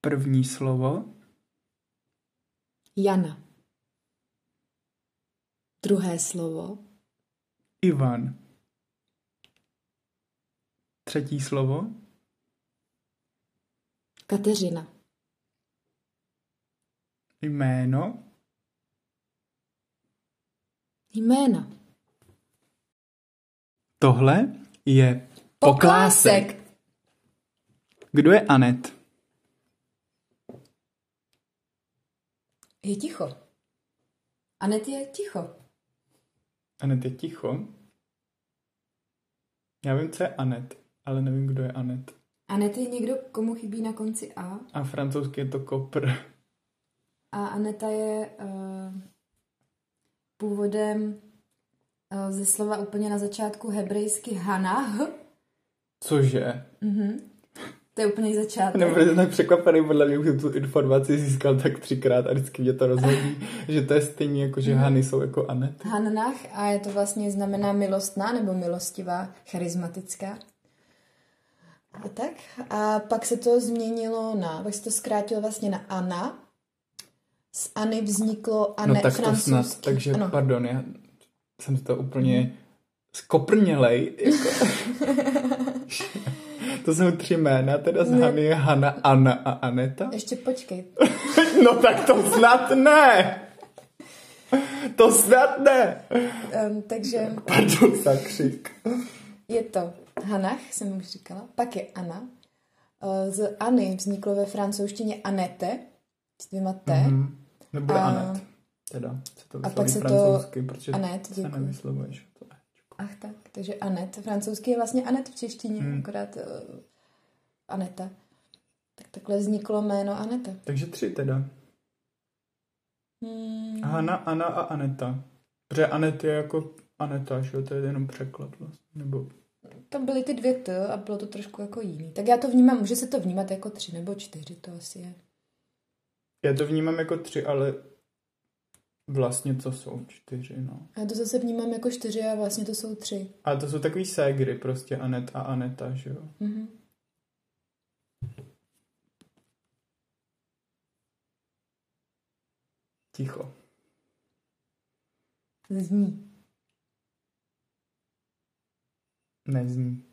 První slovo. Jana. Druhé slovo. Ivan. Třetí slovo. Kateřina. Jméno. Jména. Tohle je poklásek. Kdo je Anet? Je ticho. Anet je ticho. Anet je ticho. Já vím, co je Anet, ale nevím, kdo je Anet. Anet je někdo, komu chybí na konci A. A francouzsky je to kopr. A Aneta je uh, původem uh, ze slova úplně na začátku hebrejsky Hanah. Cože? Mhm. To je úplně začátek. Nebudu tak překvapený, podle mě už jsem tu informaci získal tak třikrát a vždycky mě to rozhodí, že to je stejně jako, že Mhm. Hany jsou jako Anet. Hannah a je to vlastně znamená milostná nebo milostivá, charismatická. A tak. A pak se to změnilo na, pak se to zkrátilo vlastně na Anna. Z Anny vzniklo Anne No tak to francouzský. snad, takže ano. pardon, já jsem to úplně skoprnělej. Jako. to jsou tři jména, teda z Ne. Hany je Hana, Anna a Aneta. Ještě počkej. No tak to snad ne! To snad ne! Um, takže Pardon za křik. je to Hanach, jsem už říkala, pak je Anna. Z Anny vzniklo ve francouzštině Anete, s dvěma T. Mm-hmm. Nebude A- Anet. Teda se to a pak se to- Anet, se děkuji. nevyslovuješ. Ach tak, takže Anet. Francouzský je vlastně Anet v češtině, Hmm. akorát uh, Aneta. Tak takhle vzniklo jméno Aneta. Takže tři teda. Hmm. Hana, Anna a Aneta. Protože Anet je jako Aneta, že jo? To je jenom překlad vlastně. Nebo Tam byly ty dvě T a bylo to trošku jako jiný. Tak já to vnímám, může se to vnímat jako tři nebo čtyři, to asi je. já to vnímám jako tři, ale vlastně to jsou čtyři, no. Já to zase vnímám jako čtyři a vlastně to jsou tři. Ale to jsou takový ségry prostě Anet a Aneta, že jo? Mhm. Ticho. Zní. Nezní.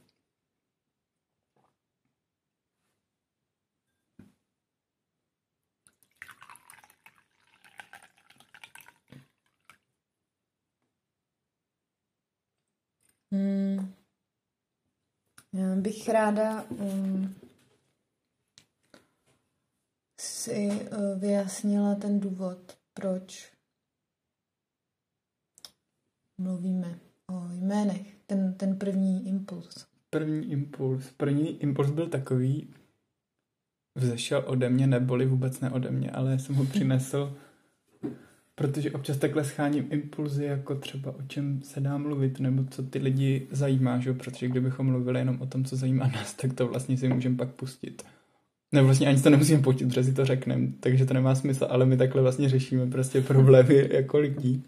Já bych ráda um, si uh, vyjasnila ten důvod, proč mluvíme o jménech. Ten, ten první impuls. První impuls. První impuls byl takový, vzešel ode mě, neboli vůbec ne ode mě, ale jsem ho přinesl, protože občas takhle scháním impulzy, jako třeba o čem se dá mluvit, nebo co ty lidi zajímá, že? protože kdybychom mluvili jenom o tom, co zajímá nás, tak to vlastně si můžeme pak pustit. Nebo vlastně ani to nemusíme pouštět, protože si to řekneme, takže to nemá smysl, ale my takhle vlastně řešíme prostě problémy jako lidí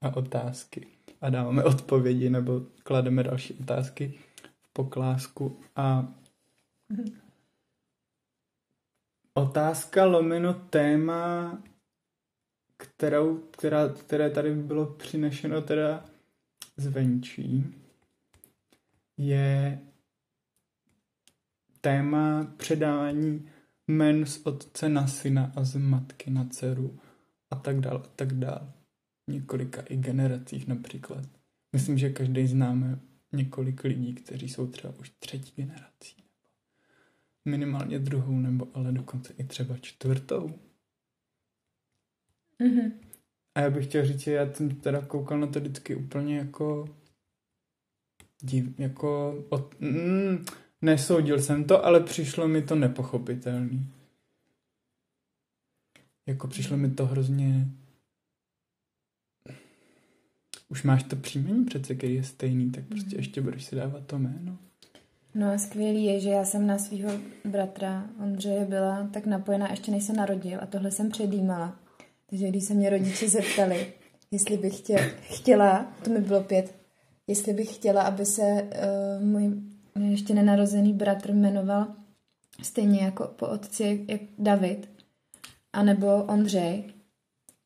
a otázky. A dáváme odpovědi nebo klademe další otázky v poklásku a otázka lomeno téma, kterou, která, které tady bylo přinešeno teda zvenčí, je téma předávání men z otce na syna a z matky na dceru a tak dál a tak dál. Několika i generacích například. Myslím, že každý známe několik lidí, kteří jsou třeba už třetí generací. Minimálně druhou, nebo ale dokonce i třeba čtvrtou. Mhm. A já bych chtěl říct, že já jsem teda koukal na to vždycky úplně jako div, jako od, mm, nesoudil jsem to, ale přišlo mi to nepochopitelný. Jako přišlo mi to hrozně už máš to příjmení přece, který je stejný, tak prostě ještě budeš si dávat to jméno. No a skvělý je, že já jsem na svého bratra Ondřeje byla tak napojená, ještě než se narodil a tohle jsem předjímala. Takže když se mě rodiče zeptali, jestli bych chtěla, chtěla to mi bylo pět, jestli bych chtěla, aby se uh, můj ještě nenarozený bratr jmenoval stejně jako po otci jak David, anebo Ondřej,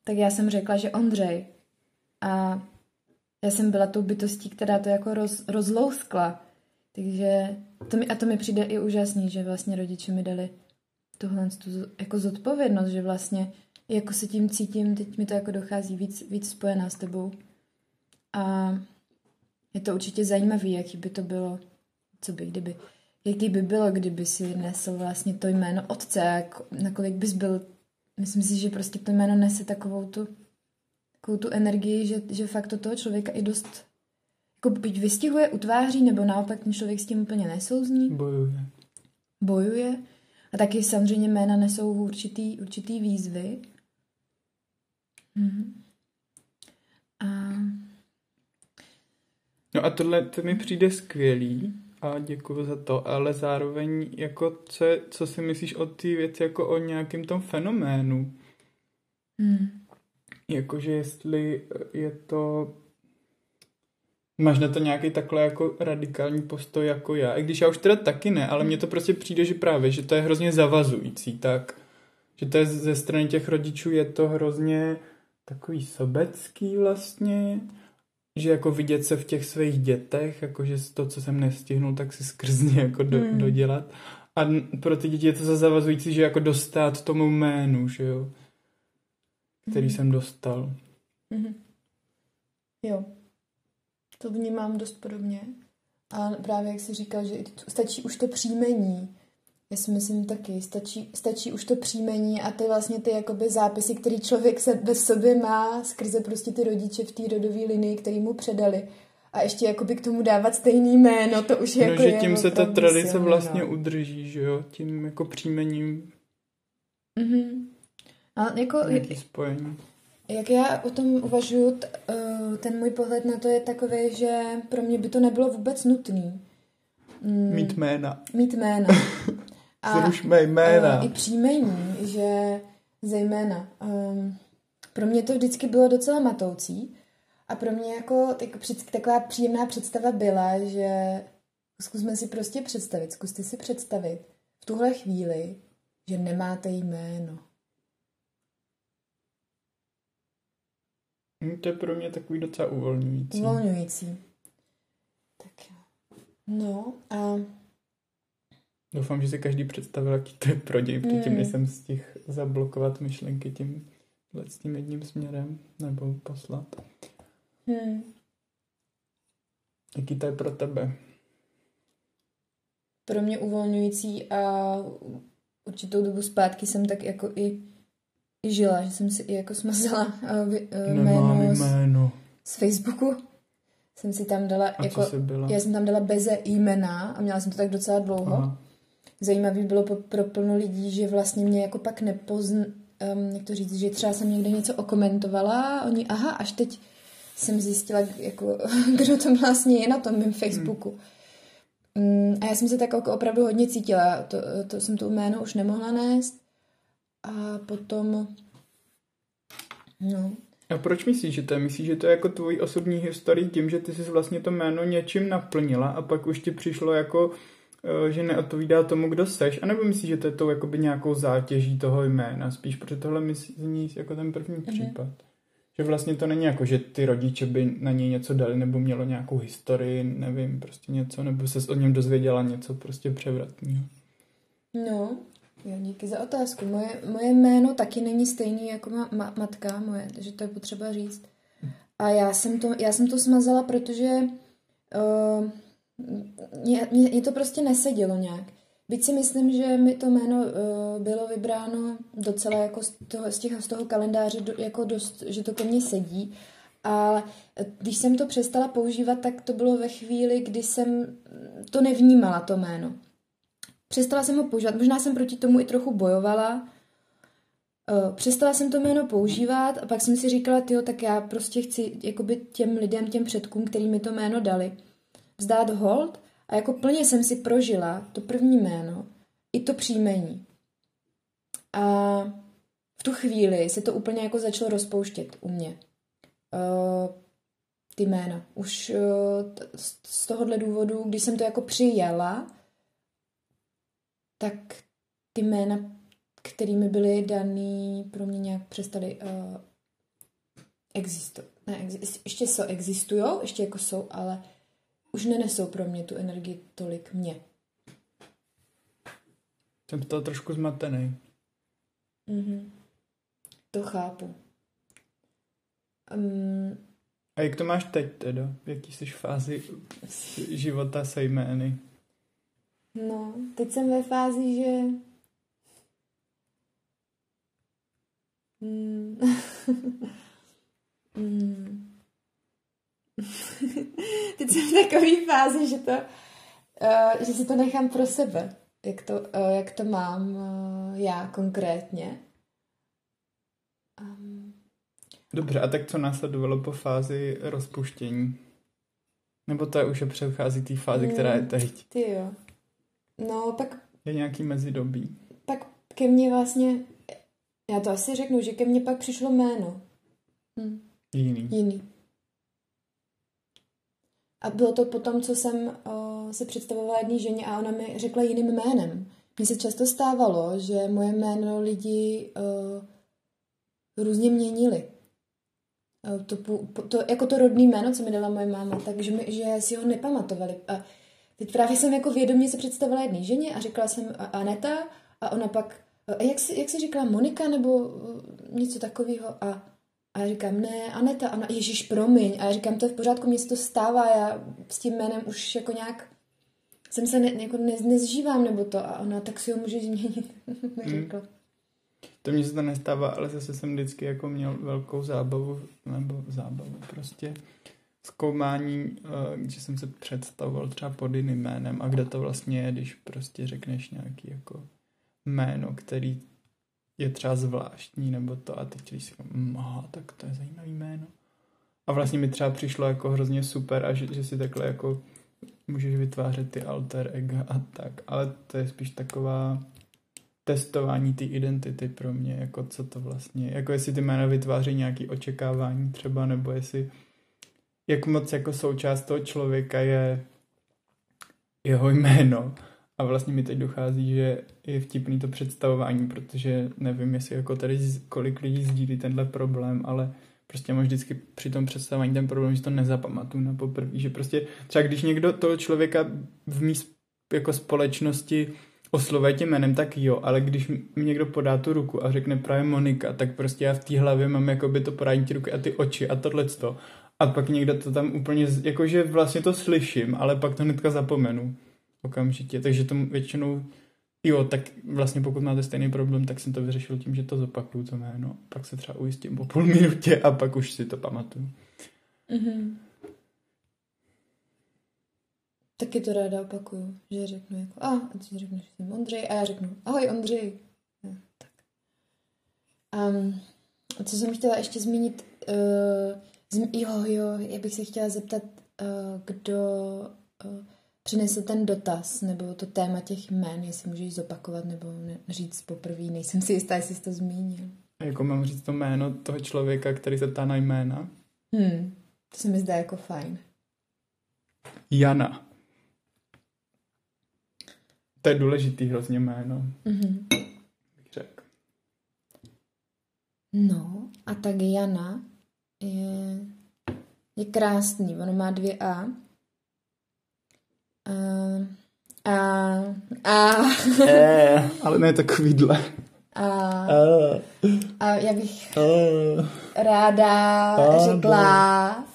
tak já jsem řekla, že Ondřej. A já jsem byla tou bytostí, která to jako roz, rozlouskla. Takže to mi, a to mi přijde i úžasný, že vlastně rodiče mi dali tuhle tu jako zodpovědnost, že vlastně jako se tím cítím, teď mi to jako dochází víc, víc spojená s tebou. A je to určitě zajímavý, jaký by to bylo, co by, kdyby, jaký by bylo, kdyby si nesl vlastně to jméno otce, jak, nakolik bys byl, myslím si, že prostě to jméno nese takovou tu, takovou tu energii, že, že fakt to toho člověka i dost jako byť vystihuje, utváří, nebo naopak ten člověk s tím úplně nesouzní. Bojuje. Bojuje. A taky samozřejmě jména nesou určitý, určitý výzvy. Mhm. A... No a tohle to mi přijde skvělý a děkuji za to, ale zároveň jako co, co si myslíš o té věci jako o nějakém tom fenoménu? Hmm. Jakože jestli je to Máš na to nějaký takhle jako radikální postoj jako já, i když já už teda taky ne, ale mně to prostě přijde, že právě, že to je hrozně zavazující, tak, že to je ze strany těch rodičů je to hrozně takový sobecký vlastně, že jako vidět se v těch svých dětech, jako že to, co jsem nestihnul, tak si skrzně jako do, hmm. dodělat. A pro ty děti je to zavazující, že jako dostat tomu jménu, že jo, který hmm. jsem dostal. Hmm. Jo, to vnímám dost podobně. A právě jak jsi říkal, že stačí už to příjmení. Já si myslím taky, stačí, stačí už to příjmení a ty vlastně ty jakoby zápisy, který člověk se bez sobě má skrze prostě ty rodiče v té rodové linii, který mu předali. A ještě jakoby k tomu dávat stejný jméno, to už je no, jako že tím se ta tradice silný, vlastně no. udrží, že jo, tím jako příjmením. Mhm. A jako... spojení. Jak já o tom uvažuji, eh, ten můj pohled na to je takový, že pro mě by to nebylo vůbec nutný. Mm, mít jména. Mít jména. A Zrušme jména. Uh, I příjmení, že zejména. Um, pro mě to vždycky bylo docela matoucí a pro mě jako tak, taková příjemná představa byla, že zkusme si prostě představit, zkuste si představit v tuhle chvíli, že nemáte jméno. Hm, to je pro mě takový docela uvolňující. Uvolňující. Tak No a... Doufám, že si každý představil, jaký to je pro děj, protože tím mm. nejsem stihl zablokovat myšlenky tím, s tím jedním směrem, nebo poslat. Hmm. Jaký to je pro tebe? Pro mě uvolňující a určitou dobu zpátky jsem tak jako i i žila, že jsem si i jako smazala uh, jméno, jméno. Z, z Facebooku. Jsem si tam dala, a jako, já jsem tam dala beze jména a měla jsem to tak docela dlouho. Aha. Zajímavý bylo pro, plno lidí, že vlastně mě jako pak nepozn, um, jak to říct, že třeba jsem někde něco okomentovala a oni, aha, až teď jsem zjistila, jako, kdo to vlastně je na tom mém Facebooku. Hmm. a já jsem se tak jako opravdu hodně cítila. To, to jsem to jméno už nemohla nést. A potom, no. A proč myslíš, že to je? Myslíš, že to je jako tvojí osobní historii tím, že ty jsi vlastně to jméno něčím naplnila a pak už ti přišlo jako, že neodpovídá tomu, kdo seš? A nebo myslíš, že to je to jakoby nějakou zátěží toho jména? Spíš, protože tohle myslí jako ten první mm-hmm. případ. Že vlastně to není jako, že ty rodiče by na něj něco dali, nebo mělo nějakou historii, nevím, prostě něco, nebo se o něm dozvěděla něco prostě převratného. No, Jo, díky za otázku. Moje, moje jméno taky není stejný jako ma, ma, matka moje, takže to je potřeba říct. A já jsem to, já jsem to smazala, protože uh, mě, mě, mě to prostě nesedělo nějak. Byť si myslím, že mi to jméno uh, bylo vybráno docela jako z toho, z, těch, z toho kalendáře do, jako dost, že to ke mně sedí. Ale když jsem to přestala používat, tak to bylo ve chvíli, kdy jsem to nevnímala, to jméno. Přestala jsem ho používat, možná jsem proti tomu i trochu bojovala. Uh, přestala jsem to jméno používat a pak jsem si říkala, tyjo, tak já prostě chci jakoby těm lidem, těm předkům, který mi to jméno dali, vzdát hold a jako plně jsem si prožila to první jméno i to příjmení. A v tu chvíli se to úplně jako začalo rozpouštět u mě. Uh, ty jména. Už uh, z tohohle důvodu, když jsem to jako přijela, tak ty jména, kterými byly daný, pro mě nějak přestaly uh, existovat. Ne, exi- ještě jsou, existují, ještě jako jsou, ale už nenesou pro mě tu energii tolik mě. Jsem to trošku zmatený. Mm-hmm. To chápu. Um, A jak to máš teď teda? V jaký jsi fázi života se jmény? no, teď jsem ve fázi, že... Mm. teď jsem v takové fázi, že to, uh, že si to nechám pro sebe. Jak to, uh, jak to mám uh, já konkrétně. Um, Dobře, a tak co následovalo po fázi rozpuštění? Nebo to je už je předchází té fázi, Mm. která je teď? ty jo. No, pak Je nějaký mezidobí? pak ke mně vlastně, já to asi řeknu, že ke mně pak přišlo jméno. Hm, Jiný. jiný. A bylo to potom, co jsem uh, se představovala jedné ženě a ona mi řekla jiným jménem. Mně se často stávalo, že moje jméno lidi uh, různě měnili. Uh, to, pu- to, jako to rodný jméno, co mi dala moje máma, takže mi, že si ho nepamatovali. A teď právě jsem jako vědomě se představila jedné ženě a řekla jsem Aneta a ona pak, jak si, jak si říkala, Monika nebo něco takového a, a já říkám, ne, Aneta, Ana, Ježíš, promiň. A já říkám, to je v pořádku, mně se to stává, já s tím jménem už jako nějak jsem se ne, jako ne, nezžívám nebo to a ona, tak si ho může změnit, mi řekla. To mně se to nestává, ale zase jsem vždycky jako měl velkou zábavu, nebo zábavu prostě zkoumání, eh, když jsem se představoval třeba pod jiným jménem a kde to vlastně je, když prostě řekneš nějaký jako jméno, který je třeba zvláštní nebo to a teď když si říkám, "Mm, aha, tak to je zajímavý jméno. A vlastně mi třeba přišlo jako hrozně super a že, že si takhle jako můžeš vytvářet ty alter ega a tak, ale to je spíš taková testování té identity pro mě, jako co to vlastně. Jako jestli ty jména vytváří nějaké očekávání třeba, nebo jestli jak moc jako součást toho člověka je jeho jméno. A vlastně mi teď dochází, že je vtipný to představování, protože nevím, jestli jako tady kolik lidí sdílí tenhle problém, ale prostě mám vždycky při tom představování ten problém, že to nezapamatuju na poprvé, že prostě třeba když někdo toho člověka v mý jako společnosti oslovuje tím jménem, tak jo, ale když mi někdo podá tu ruku a řekne právě Monika, tak prostě já v té hlavě mám jakoby to podání ty ruky a ty oči a tohleto. A pak někdo to tam úplně, jakože vlastně to slyším, ale pak to hnedka zapomenu okamžitě. Takže to většinou, jo, tak vlastně pokud máte stejný problém, tak jsem to vyřešil tím, že to zopakuju to jméno. Pak se třeba ujistím po půl minutě a pak už si to pamatuju. Mm-hmm. Taky to ráda opakuju, že řeknu jako, a, a ty řekneš, že jsem Ondřej, a já řeknu, ahoj Ondřej. No, tak. Um, a co jsem chtěla ještě zmínit, uh, zm- jo, jo, já bych se chtěla zeptat, uh, kdo uh, přinesl ten dotaz, nebo to téma těch jmén, jestli můžeš zopakovat, nebo ne, říct poprvé, nejsem si jistá, jestli jsi to zmínil. Jako mám říct to jméno toho člověka, který se ptá na jména. Hmm, to se mi zdá jako fajn. Jana. To je důležitý hrozně jméno, Mhm. bych řekl. No, a tak Jana je, je krásný, ono má dvě A. A, a, a, Eh, ale ne takovýhle. a, Eh, a já bych eh. ráda řekla,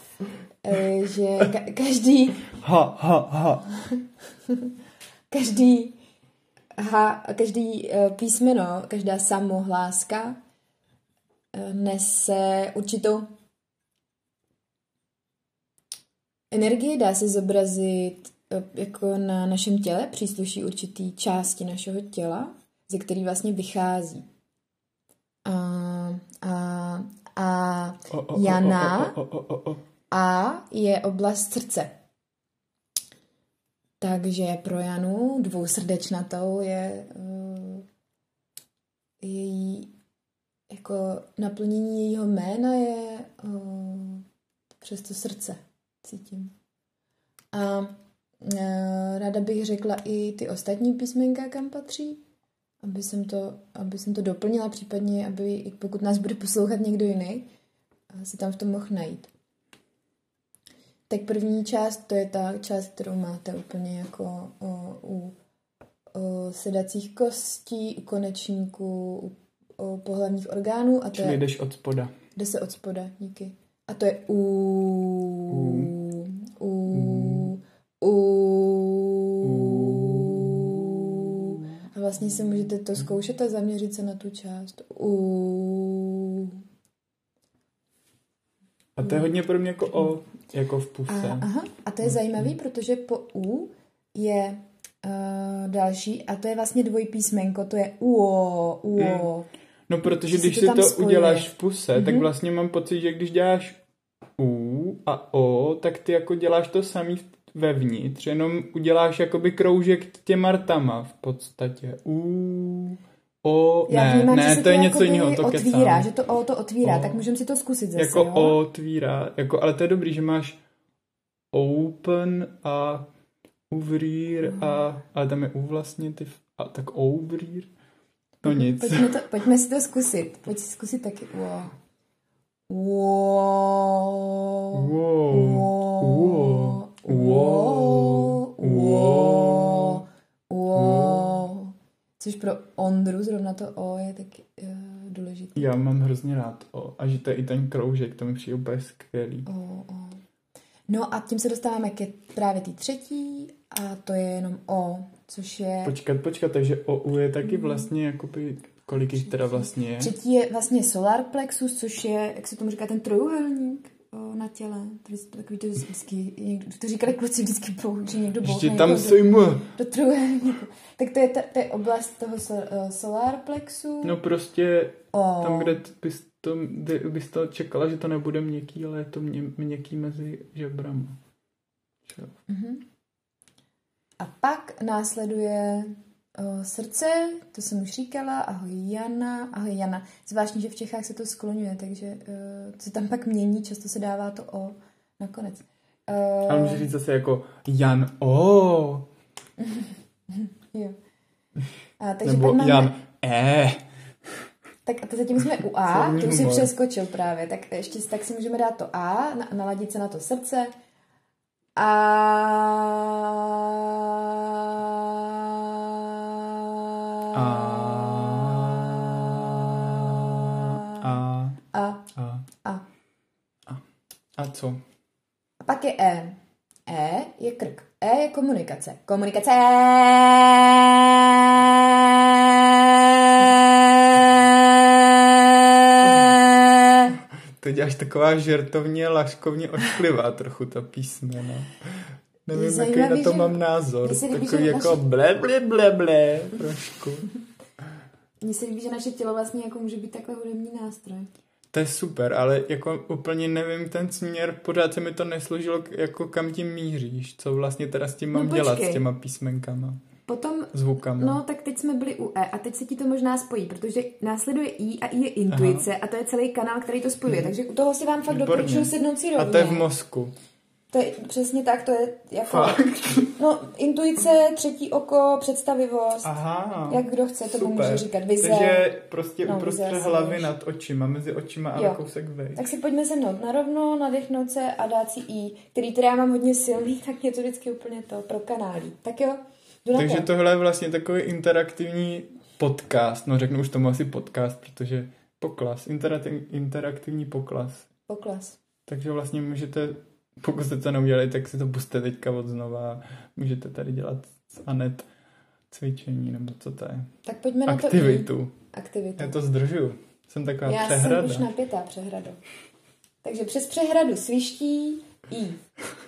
eh, že ka- každý, Ha, ha, ha. každý, ha, každý eh, písmeno, každá samohláska eh, nese určitou energii, dá se zobrazit eh, jako na našem těle, přísluší určitý části našeho těla, ze který vlastně vychází. A, a, a Jana. A je oblast srdce. Takže pro Janu dvousrdečnatou je uh, její jako naplnění jejího jména je uh, přes to srdce, cítím. A ráda bych řekla i ty ostatní písmenka, kam patří, aby jsem to, aby jsem to doplnila, případně, aby i pokud nás bude poslouchat někdo jiný, a si tam v tom mohl najít. Tak první část, to je ta část, kterou máte úplně jako o, u o, sedacích kostí, u konečníků, u o, pohlavních orgánů. A to Čili je, jdeš od spoda. jde se od spoda, díky. A to je u, u, u. A vlastně si můžete to zkoušet a zaměřit se na tu část. U. A to je hodně pro mě jako o, jako v puse. A, aha, a to je zajímavý, protože po U je uh, další a to je vlastně dvojpísmenko, to je UO, UO. No protože když to si to spojuje. uděláš v puse, tak Mhm. vlastně mám pocit, že když děláš U a O, tak ty jako děláš to samý v- vevnitř, jenom uděláš jakoby kroužek těma rtama v podstatě. U, O, Já ne, vnímám, ne, to je něco jiného, to otvírá, kecám. že to O to otvírá, O. tak můžeme si to zkusit zase, Jako jo? otvírá, jako, ale to je dobrý, že máš open a uvrír a, ale tam je u vlastně, ty, a tak ouvrír. No nic. Pojďme, to, pojďme si to zkusit. Pojď si zkusit taky. Wow. Wow. Wow. Wow. Wow. Wow. Což pro Ondru zrovna to O je taky uh, důležité. Já mám hrozně rád o, a že to je i ten kroužek, to mi přijde úplně skvělý. O, o. No a tím se dostáváme ke právě té třetí a to je jenom O, což je... Počkat, počkat, takže o U je taky vlastně jakoby, kolik jich teda vlastně je? Třetí je vlastně solar plexus, což je, jak se tomu říká, ten trojuhelník na těle. Takový to vždycky, někdo, to říkali kluci vždycky že někdo Ještě jako tam do, sejmu. do trojuhelníku. Tak to je, ta, to je oblast toho so- eh, solar plexu. No prostě o, tam, kde bys to, kde bys to čekala, že to nebude měkký, ale je to mě, měkký mezi žebrama. Mhm. A pak následuje srdce, to jsem už říkala, ahoj Jana, ahoj Jana. Zvláštní, že v Čechách se to skloňuje, takže uh, se tam pak mění, často se dává to O nakonec. Uh, Ale můžeš říct zase jako Jan O, Jo. A, takže nebo máme, Jan E. Tak a to zatím jsme u A, to už si přeskočil právě. Tak ještě tak si můžeme dát to A, na, naladit se na to srdce. A. A co? A pak je E. E je krk. E je komunikace. Komunikace. To děláš taková žertovně, laškovně ošklivá trochu ta písmena. Nevím, jaký na zajímavý, to že- mám názor. líbí, Takový jako naše- ble, ble, ble, ble, trošku. Mně se líbí, že naše tělo vlastně jako může být takhle hudební nástroj. To je super, ale jako úplně nevím ten směr, pořád se mi to nesložilo, jako kam tím míříš, co vlastně teda s tím No mám dělat, počkej. s těma písmenkama, Potom zvukama. No, tak teď jsme byli u E a teď se ti to možná spojí, protože následuje I a I je intuice a to je celý kanál, který to spojuje. Takže u toho si vám fakt Výborně. doporučuji sednout si rovně. A to je v mozku. To je přesně tak, to je jako... Fakt? No, intuice, třetí oko, představivost. Aha. Jak kdo chce, to může říkat. Vize. Takže prostě No, uprostřed vize hlavy nad očima, mezi očima a Jo. kousek vejš. Tak si pojďme sednout narovno, nadechnout se a dát si I, který teda já mám hodně silný, tak mě to vždycky úplně to pro kanálí. Tak jo, jdu Takže to. tohle je vlastně takový interaktivní podcast, no řeknu už tomu asi podcast, protože poklas, interaktiv, interaktivní poklas. Pokles. Takže vlastně můžete, pokud jste to neudělali, tak si to puste teďka od znova. Můžete tady dělat s Anet cvičení, nebo co to je? Tak pojďme na to I. Aktivitu. Aktivitu. Já to zdržuju. Jsem taková Já přehrada. jsem už napětá přehrada. Takže přes přehradu sviští I.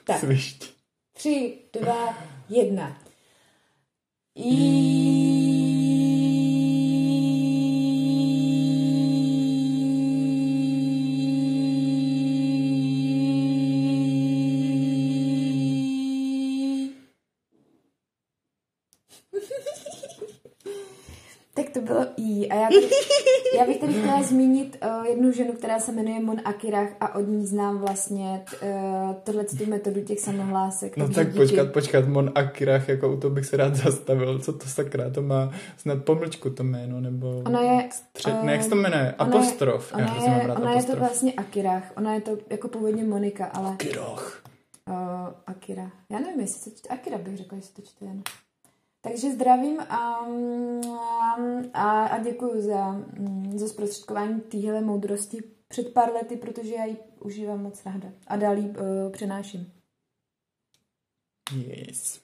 Tak, Svišť. tři, dva, jedna. I. Tak to bylo I. A já, bych, já bych tady chtěla zmínit uh, jednu ženu, která se jmenuje Mon Akirach a od ní znám vlastně uh, tohle tu metodu těch samohlásek. No tak díky. počkat, počkat, Mon Akirach, jako u toho bych se rád zastavil. Co to sakra, to má snad pomlčku to jméno, nebo... Ona je... Střed, uh, ne, jak se to jmenuje? Apostrof. Ona je, ona, je, ona je to vlastně Akirach. Ona je to jako původně Monika, ale... Akirach. Uh, Akira. Já nevím, jestli se čte Akira, bych řekla, jestli to čte jen. Takže zdravím a, a, a děkuji za, za zprostředkování téhle moudrosti před pár lety, protože já ji užívám moc ráda a dál ji uh, přenáším. Yes.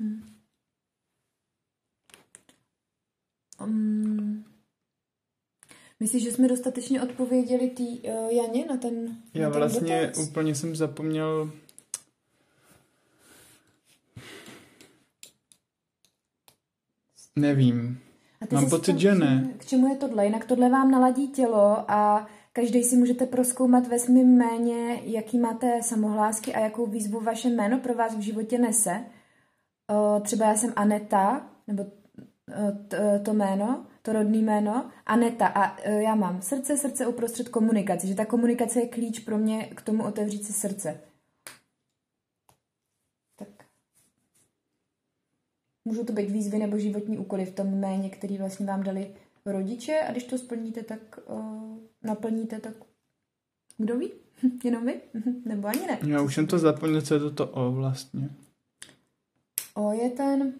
Hmm. Um, Myslíš, že jsme dostatečně odpověděli tý uh, Janě na ten Já na ten vlastně dotaz? úplně jsem zapomněl Nevím. A ty Mám pocit, že ne. K čemu je tohle? Jinak tohle vám naladí tělo a každý si můžete proskoumat ve svým méně, jaký máte samohlásky a jakou výzvu vaše jméno pro vás v životě nese. Uh, třeba já jsem Aneta, nebo uh, to jméno, to rodný jméno, Aneta. A e, já mám srdce, srdce uprostřed komunikace, že ta komunikace je klíč pro mě k tomu otevřít si srdce. Tak. Můžou to být výzvy nebo životní úkoly v tom jméně, který vlastně vám dali rodiče a když to splníte, tak uh, naplníte, tak kdo ví? Jenom vy? nebo ani ne? Já už jsem to zapomněl, co je to to O vlastně. O je ten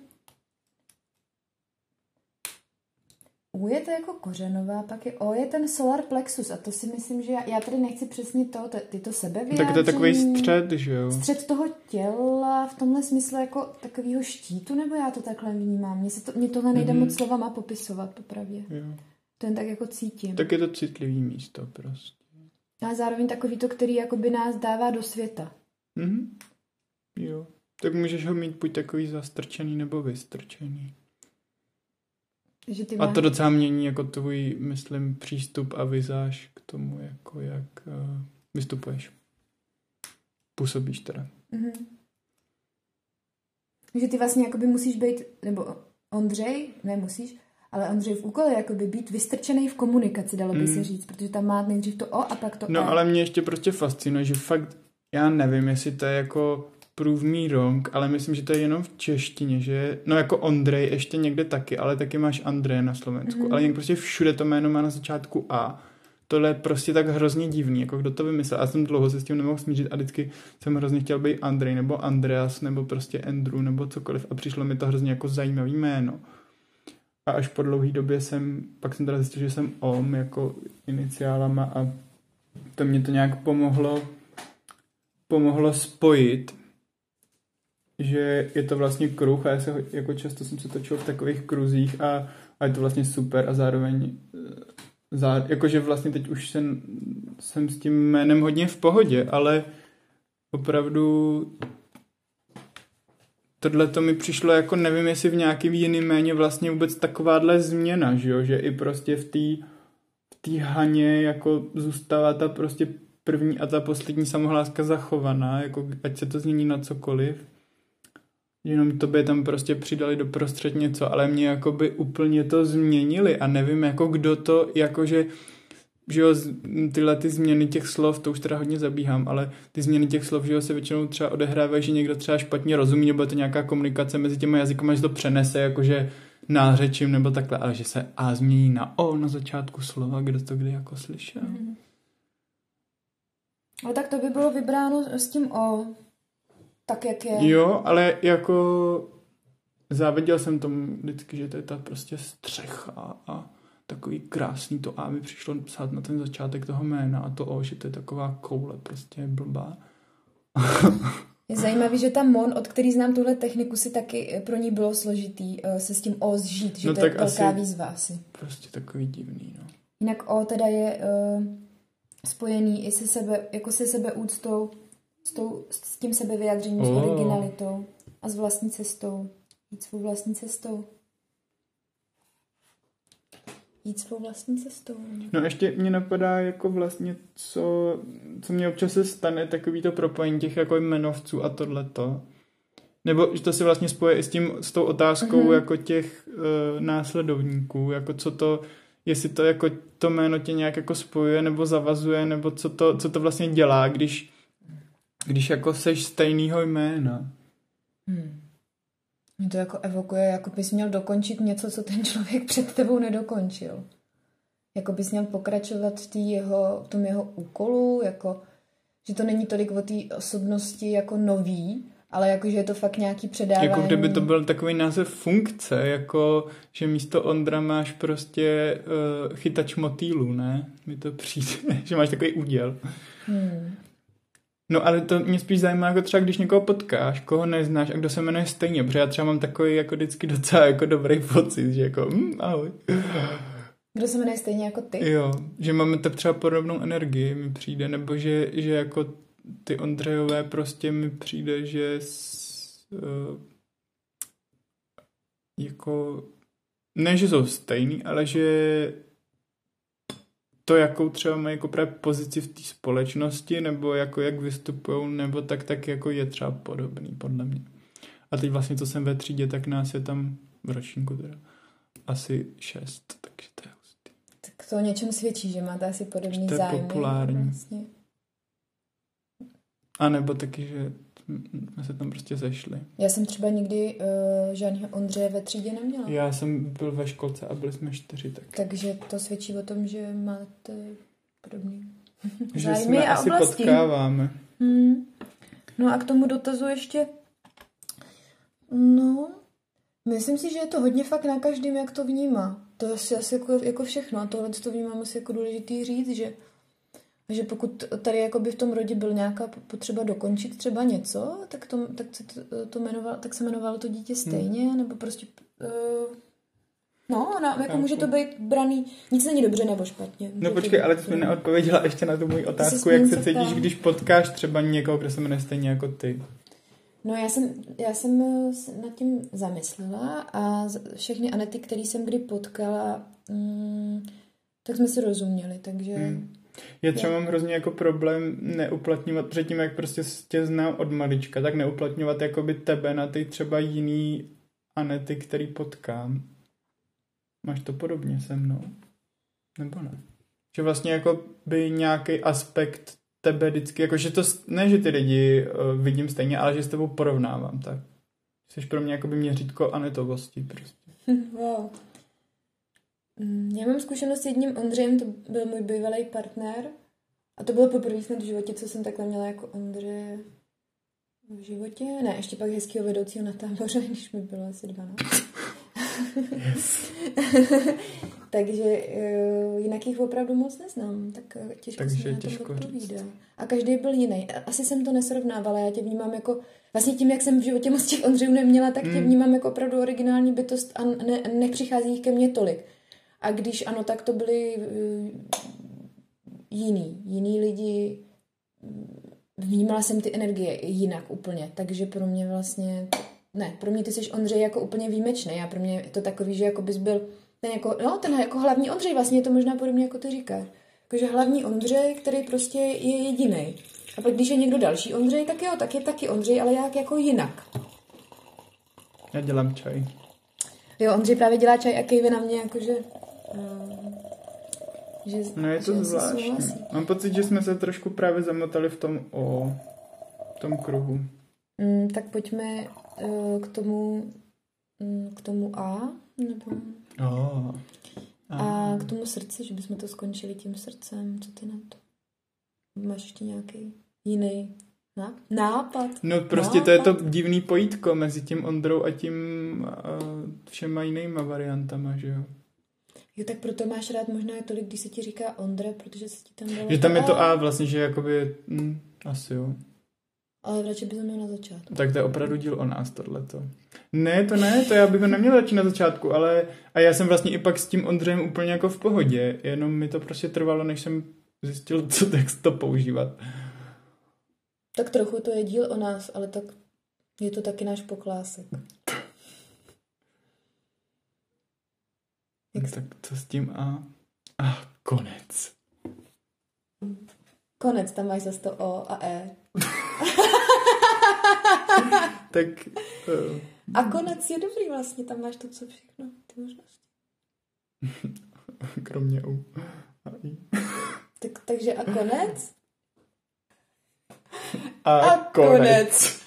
U je to jako kořenová, pak je O je ten solar plexus a to si myslím, že já, já tady nechci přesně to, ty to sebe Tak to je takový střed, že jo? Střed toho těla v tomhle smyslu jako takového štítu, nebo já to takhle vnímám? Mně, se to, mně tohle nejde mm-hmm. moc slovama popisovat, popravdě. Jo. To jen tak jako cítím. Tak je to citlivý místo prostě. A zároveň takový to, který jakoby nás dává do světa. Mhm. Jo. Tak můžeš ho mít buď takový zastrčený nebo vystrčený. Že ty. A to docela mění jako tvůj, myslím, přístup a vizáž k tomu, jako jak uh, vystupuješ. Působíš teda. Mm-hmm. Že ty vlastně jakoby musíš být, nebo Ondřej, ne musíš, ale Ondřej v úkole jakoby být vystrčený v komunikaci, dalo by mm. se říct, protože tam má nejdřív to O a pak to No E. ale mě ještě prostě fascinuje, že fakt, já nevím, jestli to je jako prove me wrong, ale myslím, že to je jenom v češtině, že no jako Ondrej ještě někde taky, ale taky máš Andrej na Slovensku, mm-hmm. ale jinak prostě všude to jméno má na začátku A. Tohle je prostě tak hrozně divný, jako kdo to vymyslel. Já jsem dlouho se s tím nemohl smířit a vždycky jsem hrozně chtěl být Andrej nebo Andreas nebo prostě Andrew nebo cokoliv a přišlo mi to hrozně jako zajímavý jméno. A až po dlouhé době jsem, pak jsem teda zjistil, že jsem OM jako iniciálama a to mě to nějak pomohlo pomohlo spojit že je to vlastně kruh a já se jako často jsem se točil v takových kruzích a, a je to vlastně super a zároveň eh, zá, jakože vlastně teď už jsem, jsem s tím jménem hodně v pohodě, ale opravdu tohle to mi přišlo jako nevím, jestli v nějakým jiným méně vlastně vůbec takováhle změna, že jo, že i prostě v té v tý haně jako zůstává ta prostě první a ta poslední samohláska zachovaná, jako ať se to změní na cokoliv jenom tobě tam prostě přidali do prostřed něco, ale mě jakoby úplně to změnili a nevím jako kdo to, jakože že jo, tyhle ty změny těch slov, to už teda hodně zabíhám, ale ty změny těch slov, že jo, se většinou třeba odehrávají, že někdo třeba špatně rozumí, nebo je to nějaká komunikace mezi těmi jazyky, že to přenese, jakože nářečím nebo takhle, ale že se A změní na O na začátku slova, kdo to kdy jako slyšel. Mm. No tak to by bylo vybráno s tím O, tak, jak je. Jo, ale jako záviděl jsem tomu vždycky, že to je ta prostě střecha a takový krásný to A mi přišlo psát na ten začátek toho jména a to O, že to je taková koule prostě blbá. Je zajímavý, že ta Mon, od který znám tuhle techniku, si taky pro ní bylo složitý uh, se s tím O zžít, že no to je velká výzva asi. Prostě takový divný, no. Jinak O teda je uh, spojený i se sebe, jako se sebe úctou s, tou, s tím sebevyjádřením, oh. s originalitou a s vlastní cestou. Jít svou vlastní cestou. Jít svou vlastní cestou. No ještě mě napadá jako vlastně, co, co mě občas se stane, takový to propojení těch jako jmenovců a tohleto. nebo že to se vlastně spoje i s tím, s tou otázkou mm-hmm. jako těch uh, následovníků, jako co to, jestli to jako to jméno tě nějak jako spojuje nebo zavazuje, nebo co to, co to vlastně dělá, když, když jako seš stejného jména. Hmm. Mě to jako evokuje, jako bys měl dokončit něco, co ten člověk před tebou nedokončil. Jako bys měl pokračovat v, jeho, v tom jeho úkolu, jako, že to není tolik o té osobnosti jako nový, ale jakože je to fakt nějaký předávání. Jako kdyby to byl takový název funkce, jako že místo Ondra máš prostě uh, chytač motýlů, ne? Mi to přijde, že máš takový úděl. Hmm. No ale to mě spíš zajímá, jako třeba když někoho potkáš, koho neznáš a kdo se jmenuje stejně, protože já třeba mám takový jako vždycky docela jako dobrý pocit, že jako mm, ahoj. Kdo se jmenuje stejně jako ty? Jo, že máme tak třeba podobnou energii mi přijde, nebo že, že jako ty Ondřejové prostě mi přijde, že s, uh, jako ne, že jsou stejný, ale že to, jakou třeba mají jako právě pozici v té společnosti, nebo jako jak vystupují, nebo tak, tak jako je třeba podobný, podle mě. A teď vlastně, co jsem ve třídě, tak nás je tam v ročníku teda asi šest, takže to je hustý. Tak to o něčem svědčí, že máte asi podobný zájem. To je populární. Vlastně. A nebo taky, že jsme se tam prostě zešli. Já jsem třeba nikdy uh, žádného Ondřeje ve třídě neměla. Já jsem byl ve školce a byli jsme čtyři. Tak. Takže to svědčí o tom, že máte podobný že zájmy jsme a asi oblasti. potkáváme. Hmm. No a k tomu dotazu ještě no, myslím si, že je to hodně fakt na každém, jak to vnímá. To je asi, asi jako, jako všechno a tohle to vnímám asi jako důležitý říct, že že pokud tady jakoby v tom rodě byl nějaká potřeba dokončit třeba něco, tak, to, tak, se, to, to jmenoval, tak se jmenovalo to dítě stejně, hmm. nebo prostě... Uh, no, na, jako může to být braný, nic není dobře nebo špatně. No počkej, ale ty jsi mi neodpověděla ještě na tu moji otázku, jak se cítíš, když potkáš třeba někoho, kdo se jmenuje stejně jako ty. No já jsem, já jsem nad tím zamyslela a všechny Anety, které jsem kdy potkala, mm, tak jsme si rozuměli, takže... Hmm. Já třeba mám hrozně jako problém neuplatňovat předtím, jak prostě tě znám od malička, tak neuplatňovat jakoby tebe na ty třeba jiný Anety, který potkám. Máš to podobně se mnou? Nebo ne? Že vlastně jako by nějaký aspekt tebe vždycky, jako že to, ne, že ty lidi uh, vidím stejně, ale že s tebou porovnávám, tak. Jsi pro mě jako by měřítko anetovosti prostě. Wow. Mm, já mám zkušenost s jedním Ondřejem, to byl můj bývalý partner. A to bylo poprvé snad v životě, co jsem takhle měla jako Ondře v životě. Ne, ještě pak hezkého vedoucího na táboře, když mi bylo asi 12. Yes. Takže uh, jinak jich opravdu moc neznám, tak uh, těžko Takže se na těžko odpovídá. A každý byl jiný. Asi jsem to nesrovnávala, já tě vnímám jako, vlastně tím, jak jsem v životě moc těch Ondřejů neměla, tak tě mm. vnímám jako opravdu originální bytost a ne, nepřichází jich ke mně tolik. A když ano, tak to byli jiný, jiný lidi. Vnímala jsem ty energie jinak úplně, takže pro mě vlastně, ne, pro mě ty jsi Ondřej jako úplně výjimečný a pro mě je to takový, že jako bys byl ten jako, no, ten jako hlavní Ondřej, vlastně je to možná podobně jako ty říkáš. Jakože hlavní Ondřej, který prostě je jediný. A pak když je někdo další Ondřej, tak jo, tak je taky Ondřej, ale jak jako jinak. Já dělám čaj. Jo, Ondřej právě dělá čaj a kejve na mě, jakože že, no je to že zvláštní. Mám pocit, že jsme se trošku právě zamotali v tom o v tom kruhu. Mm, tak pojďme uh, k tomu mm, k tomu A, nebo... Oh. A. a k tomu srdci, že bychom to skončili tím srdcem. Co ty na to? Máš ještě nějaký jiný nápad? No prostě nápad. to je to divný pojítko mezi tím Ondrou a tím uh, všema jinýma variantama, že jo? Jo, tak proto máš rád možná tolik, když se ti říká Ondra, protože se ti tam dalo Že tam je to A vlastně, že jakoby, hm, asi jo. Ale radši bys měl na začátku. Tak to je opravdu díl o nás, tohleto. Ne, to ne, to já bych ho neměl začít na začátku, ale a já jsem vlastně i pak s tím Ondřejem úplně jako v pohodě, jenom mi to prostě trvalo, než jsem zjistil, co text to používat. Tak trochu to je díl o nás, ale tak je to taky náš poklásek. Jak... Tak co s tím a... A konec. Konec, tam máš zase to O a E. tak... Uh... A konec je dobrý vlastně, tam máš to, co všechno, ty možnosti. Kromě U a I. Tak, takže a konec? A, A konec. konec.